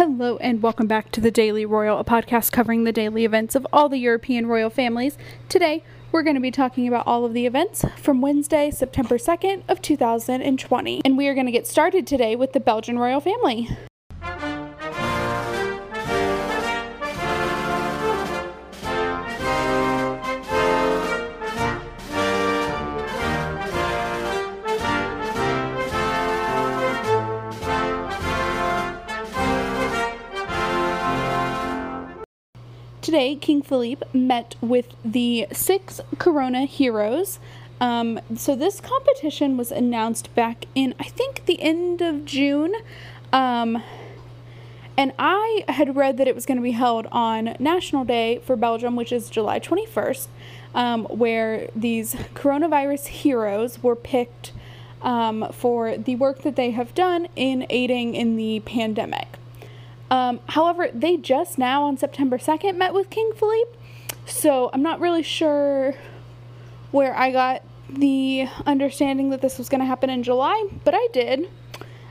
Hello, and welcome back to the Daily Royal, a podcast covering the daily events of all the European royal families. Today, we're going to be talking about all of the events from Wednesday, September 2nd of 2020. And we are going to get started today with the Belgian royal family. Today, King Philippe met with the six Corona heroes. Um, so, this competition was announced back in, I think, the end of June. Um, and I had read that it was going to be held on National Day for Belgium, which is July 21st, um, where these coronavirus heroes were picked um, for the work that they have done in aiding in the pandemic. Um, however, they just now on September 2nd met with King Philippe, so I'm not really sure where I got the understanding that this was going to happen in July, but I did.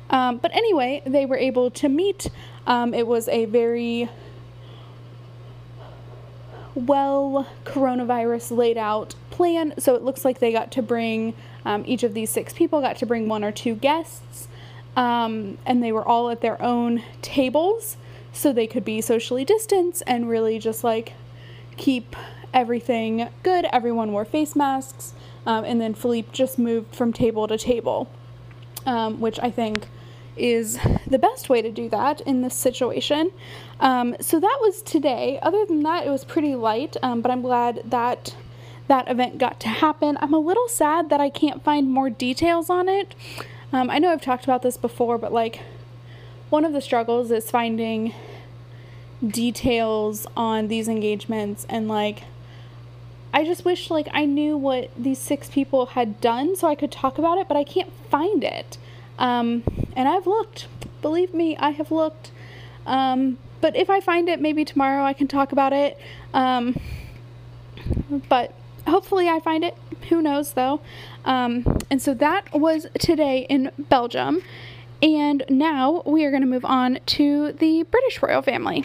Um, but anyway, they were able to meet. Um, it was a very well coronavirus laid out plan, so it looks like they got to bring um, each of these six people got to bring one or two guests um, and they were all at their own tables so they could be socially distanced and really just like keep everything good. Everyone wore face masks, um, and then Philippe just moved from table to table, um, which I think is the best way to do that in this situation. Um, so that was today. Other than that, it was pretty light, um, but I'm glad that that event got to happen. I'm a little sad that I can't find more details on it. Um, I know I've talked about this before, but like one of the struggles is finding details on these engagements and like I just wish like I knew what these six people had done so I could talk about it, but I can't find it. Um, and I've looked. Believe me, I have looked. Um, but if I find it, maybe tomorrow I can talk about it. Um, but hopefully I find it. Who knows though? Um, and so that was today in Belgium. And now we are going to move on to the British royal family.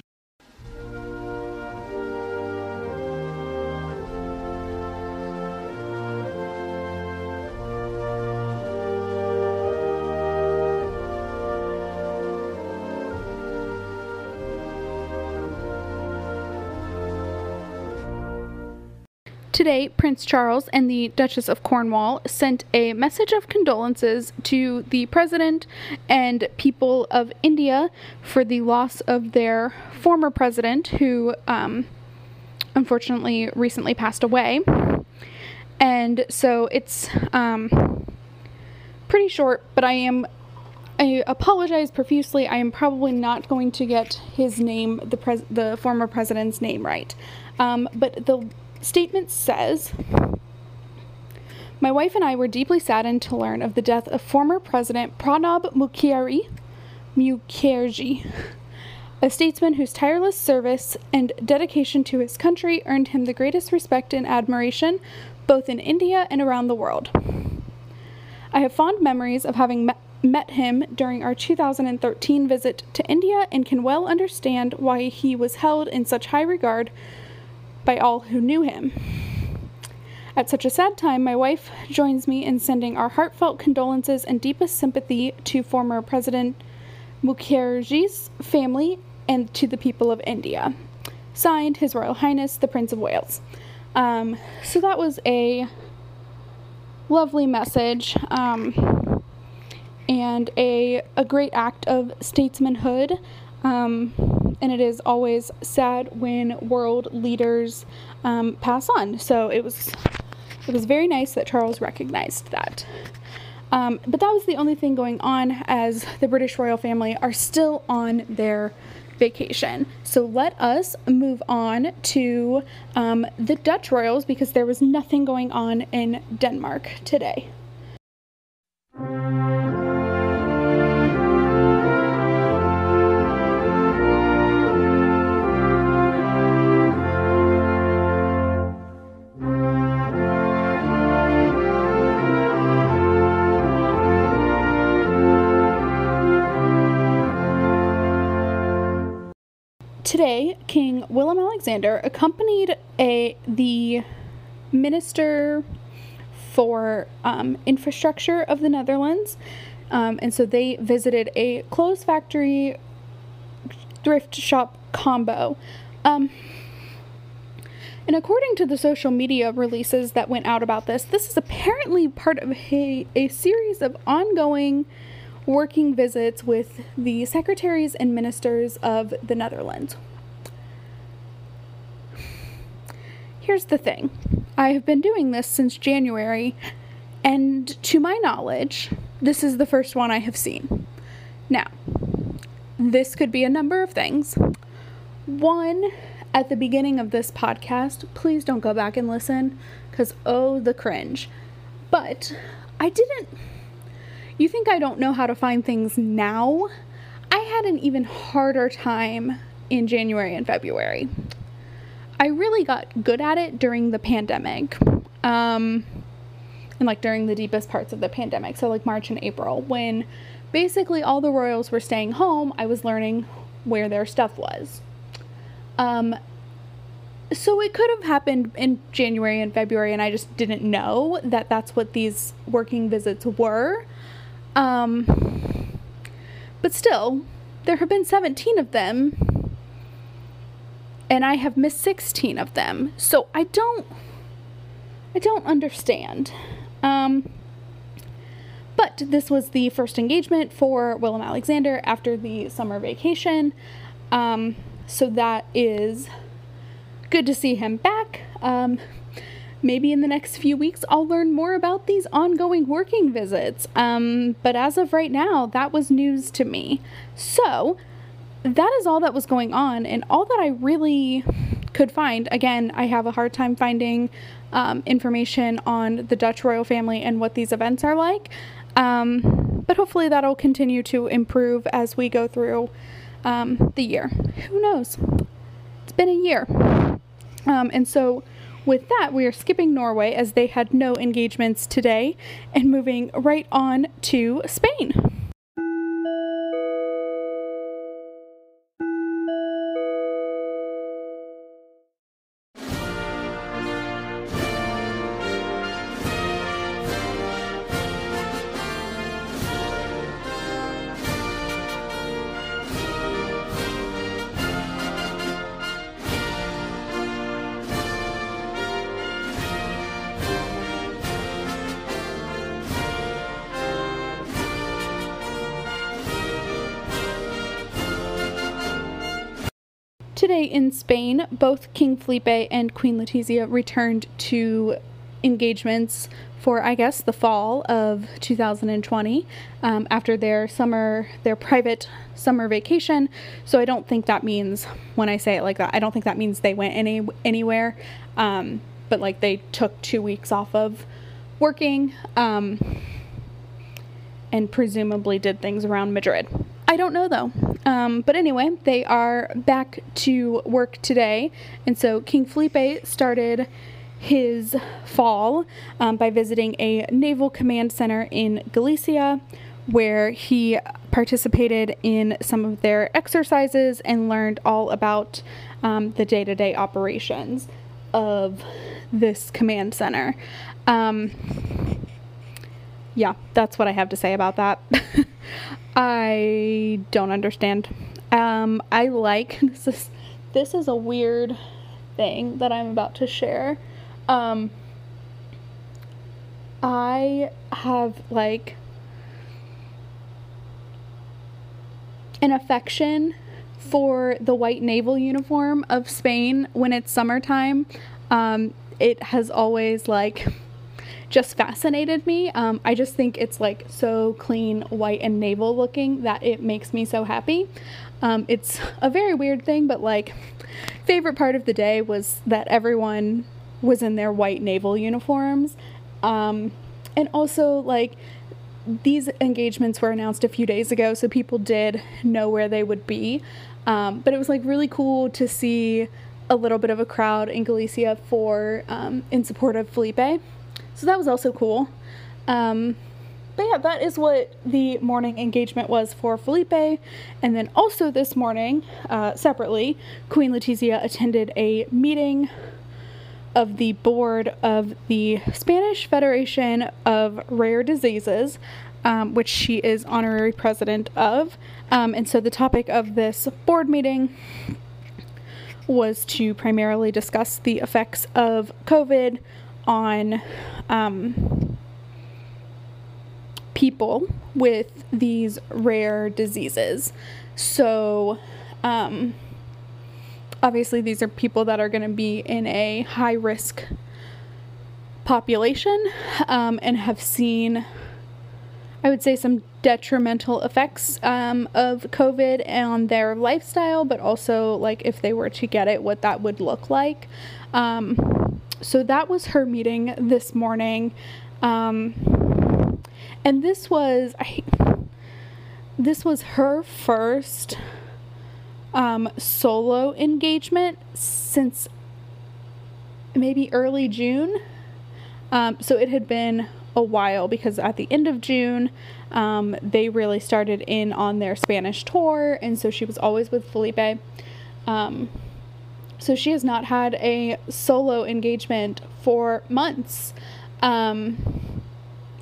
Today, Prince Charles and the Duchess of Cornwall sent a message of condolences to the President and people of India for the loss of their former president, who um, unfortunately recently passed away. And so it's um, pretty short, but I am I apologize profusely. I am probably not going to get his name, the pres- the former president's name right. Um, but the statement says My wife and I were deeply saddened to learn of the death of former President Pranab Mukherjee, Mukherjee, a statesman whose tireless service and dedication to his country earned him the greatest respect and admiration both in India and around the world. I have fond memories of having met met him during our 2013 visit to India and can well understand why he was held in such high regard by all who knew him. At such a sad time, my wife joins me in sending our heartfelt condolences and deepest sympathy to former President Mukherjee's family and to the people of India. Signed, His Royal Highness the Prince of Wales. Um, so that was a lovely message um, and a, a great act of statesmanhood. Um, and it is always sad when world leaders um, pass on. So it was it was very nice that Charles recognized that. Um, but that was the only thing going on as the British royal family are still on their vacation. So let us move on to um, the Dutch royals because there was nothing going on in Denmark today. Alexander accompanied a the minister for um, infrastructure of the Netherlands, um, and so they visited a clothes factory thrift shop combo. Um, and according to the social media releases that went out about this, this is apparently part of a, a series of ongoing working visits with the secretaries and ministers of the Netherlands. Here's the thing I have been doing this since January, and to my knowledge, this is the first one I have seen. Now, this could be a number of things. One, at the beginning of this podcast, please don't go back and listen because oh, the cringe. But I didn't. You think I don't know how to find things now? I had an even harder time in January and February. I really got good at it during the pandemic. Um, and like during the deepest parts of the pandemic. So, like March and April, when basically all the royals were staying home, I was learning where their stuff was. Um, so it could have happened in January and February, and I just didn't know that that's what these working visits were. Um, but still, there have been 17 of them, and I have missed 16 of them. So I don't, I don't understand. Um, but this was the first engagement for Willem Alexander after the summer vacation. Um, so that is good to see him back. Um, maybe in the next few weeks, I'll learn more about these ongoing working visits. Um, but as of right now, that was news to me. So that is all that was going on, and all that I really could find. Again, I have a hard time finding um, information on the Dutch royal family and what these events are like. Um, but hopefully that'll continue to improve as we go through um, the year. Who knows? It's been a year. Um, and so, with that, we are skipping Norway as they had no engagements today and moving right on to Spain. Today in Spain, both King Felipe and Queen Letizia returned to engagements for, I guess, the fall of 2020 um, after their summer, their private summer vacation. So I don't think that means, when I say it like that, I don't think that means they went any anywhere. Um, but like they took two weeks off of working um, and presumably did things around Madrid. I don't know though. Um, but anyway, they are back to work today. And so King Felipe started his fall um, by visiting a naval command center in Galicia, where he participated in some of their exercises and learned all about um, the day to day operations of this command center. Um, yeah, that's what I have to say about that. I don't understand. Um, I like this is this is a weird thing that I'm about to share. Um, I have like an affection for the white naval uniform of Spain when it's summertime. Um, it has always like just fascinated me. Um, I just think it's like so clean, white, and naval looking that it makes me so happy. Um, it's a very weird thing, but like, favorite part of the day was that everyone was in their white naval uniforms. Um, and also, like, these engagements were announced a few days ago, so people did know where they would be. Um, but it was like really cool to see a little bit of a crowd in Galicia for um, in support of Felipe. So that was also cool. Um, but yeah, that is what the morning engagement was for Felipe. And then also this morning, uh, separately, Queen Letizia attended a meeting of the board of the Spanish Federation of Rare Diseases, um, which she is honorary president of. Um, and so the topic of this board meeting was to primarily discuss the effects of COVID on um, people with these rare diseases. So, um, obviously, these are people that are going to be in a high risk population um, and have seen, I would say, some detrimental effects um, of COVID on their lifestyle, but also, like, if they were to get it, what that would look like. Um, so, that was her meeting this morning. Um, and this was, I, this was her first um, solo engagement since maybe early June. Um, so it had been a while because at the end of June, um, they really started in on their Spanish tour, and so she was always with Felipe. Um, so she has not had a solo engagement for months. Um,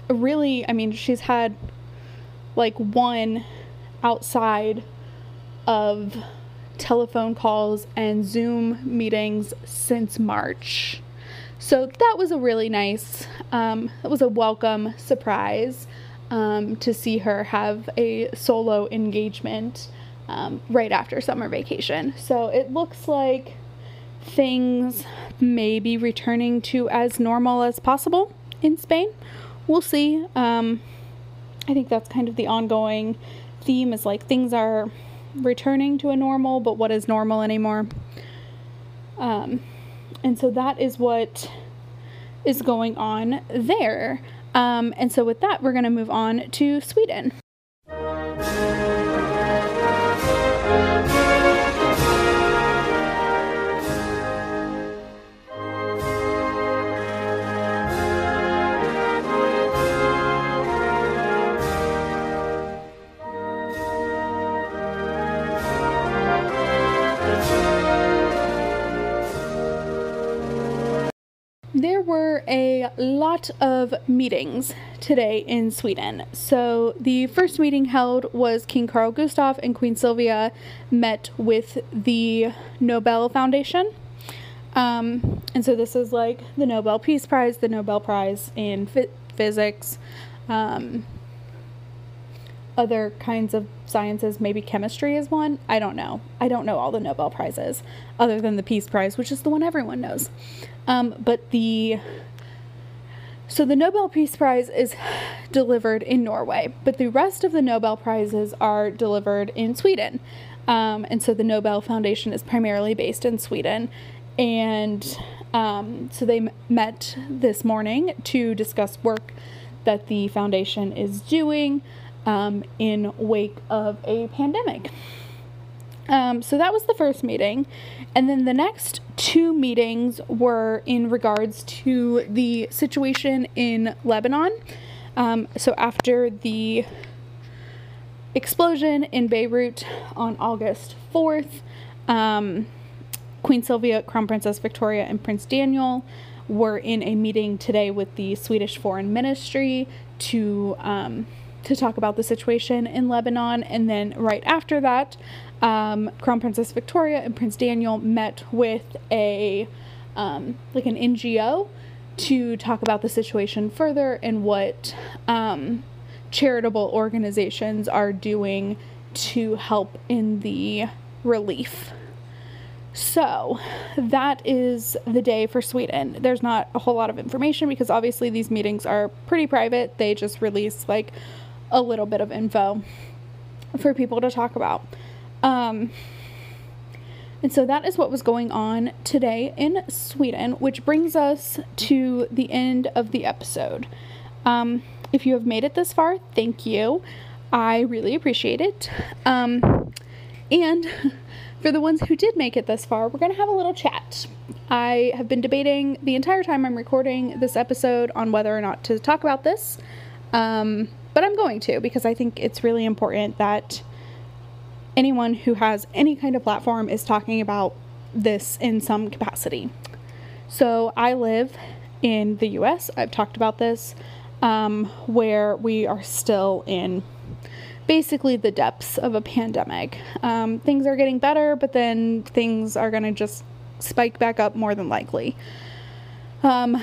really, I mean, she's had like one outside of telephone calls and Zoom meetings since March. So that was a really nice, um, it was a welcome surprise um, to see her have a solo engagement um, right after summer vacation. So it looks like things may be returning to as normal as possible in Spain. We'll see. Um, I think that's kind of the ongoing theme is like things are returning to a normal, but what is normal anymore? Um, and so that is what is going on there. Um, and so with that, we're going to move on to Sweden. A lot of meetings today in Sweden. So, the first meeting held was King Carl Gustaf and Queen Sylvia met with the Nobel Foundation. Um, and so, this is like the Nobel Peace Prize, the Nobel Prize in Physics, um, other kinds of sciences, maybe chemistry is one. I don't know. I don't know all the Nobel Prizes other than the Peace Prize, which is the one everyone knows. Um, but the so the Nobel Peace Prize is delivered in Norway, but the rest of the Nobel Prizes are delivered in Sweden. Um, and so the Nobel Foundation is primarily based in Sweden. And um, so they met this morning to discuss work that the foundation is doing um, in wake of a pandemic. Um, so that was the first meeting. And then the next two meetings were in regards to the situation in Lebanon. Um, so after the explosion in Beirut on August 4th, um, Queen Sylvia, Crown Princess Victoria, and Prince Daniel were in a meeting today with the Swedish Foreign Ministry to um, to talk about the situation in Lebanon. And then right after that, um, Crown Princess Victoria and Prince Daniel met with a um, like an NGO to talk about the situation further and what um, charitable organizations are doing to help in the relief. So, that is the day for Sweden. There's not a whole lot of information because obviously these meetings are pretty private. They just release like a little bit of info for people to talk about. Um, and so that is what was going on today in Sweden, which brings us to the end of the episode. Um, if you have made it this far, thank you. I really appreciate it. Um, and for the ones who did make it this far, we're going to have a little chat. I have been debating the entire time I'm recording this episode on whether or not to talk about this. Um, but I'm going to because I think it's really important that anyone who has any kind of platform is talking about this in some capacity. So I live in the US. I've talked about this, um, where we are still in basically the depths of a pandemic. Um, things are getting better, but then things are going to just spike back up more than likely. Um,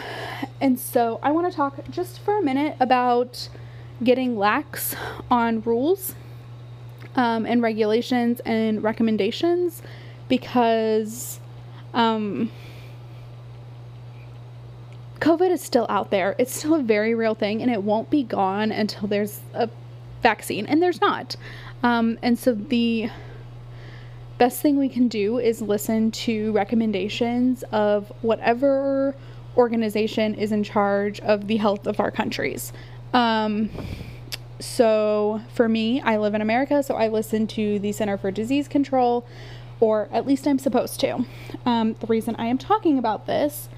and so I want to talk just for a minute about getting lax on rules um, and regulations and recommendations because um, COVID is still out there. It's still a very real thing and it won't be gone until there's a vaccine, and there's not. Um, and so the best thing we can do is listen to recommendations of whatever organization is in charge of the health of our countries. Um, so for me, I live in America, so I listen to the Center for Disease Control, or at least I'm supposed to. Um, the reason I am talking about this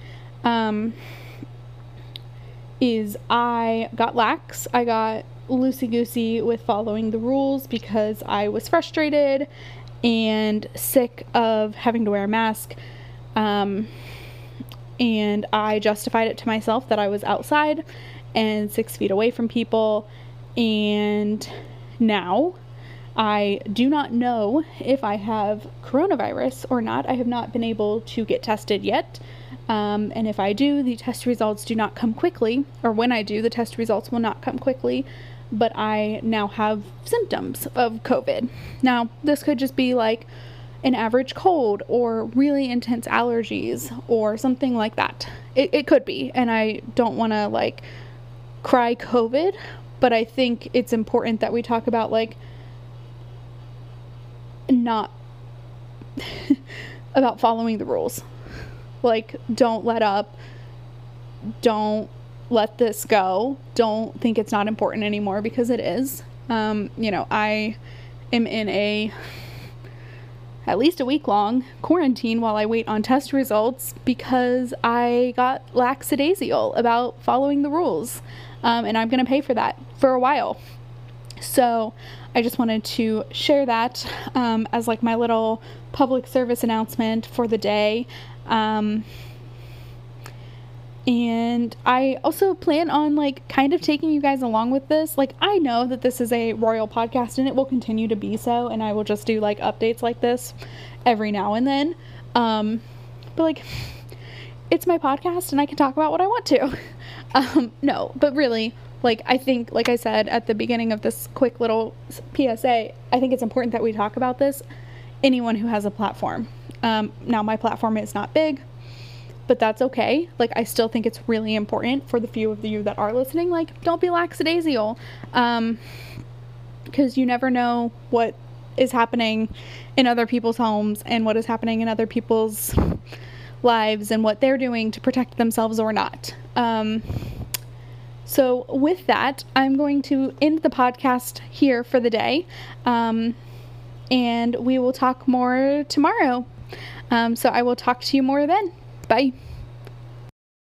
um, is I got lax. I got loosey goosey with following the rules because I was frustrated and sick of having to wear a mask. Um, and I justified it to myself that I was outside and six feet away from people. And now I do not know if I have coronavirus or not. I have not been able to get tested yet. Um, and if I do, the test results do not come quickly, or when I do, the test results will not come quickly but I now have symptoms of COVID. Now, this could just be like an average cold or really intense allergies or something like that. It, it could be, and I don't want to like cry COVID, but I think it's important that we talk about like not about following the rules. Like, don't let up, don't let this go. Don't think it's not important anymore because it is. Um, you know, I am in a at least a week long quarantine while I wait on test results because I got lackadaisical about following the rules. Um, and I'm going to pay for that for a while. So I just wanted to share that um, as like my little public service announcement for the day. Um, and I also plan on like kind of taking you guys along with this. Like I know that this is a royal podcast and it will continue to be so and I will just do like updates like this every now and then. Um but like it's my podcast and I can talk about what I want to. Um no, but really like I think like I said at the beginning of this quick little PSA, I think it's important that we talk about this anyone who has a platform. Um now my platform is not big but that's okay. Like, I still think it's really important for the few of you that are listening. Like, don't be lackadaisical, um, because you never know what is happening in other people's homes and what is happening in other people's lives and what they're doing to protect themselves or not. Um, so, with that, I'm going to end the podcast here for the day. Um, and we will talk more tomorrow. Um, so, I will talk to you more then. Bye.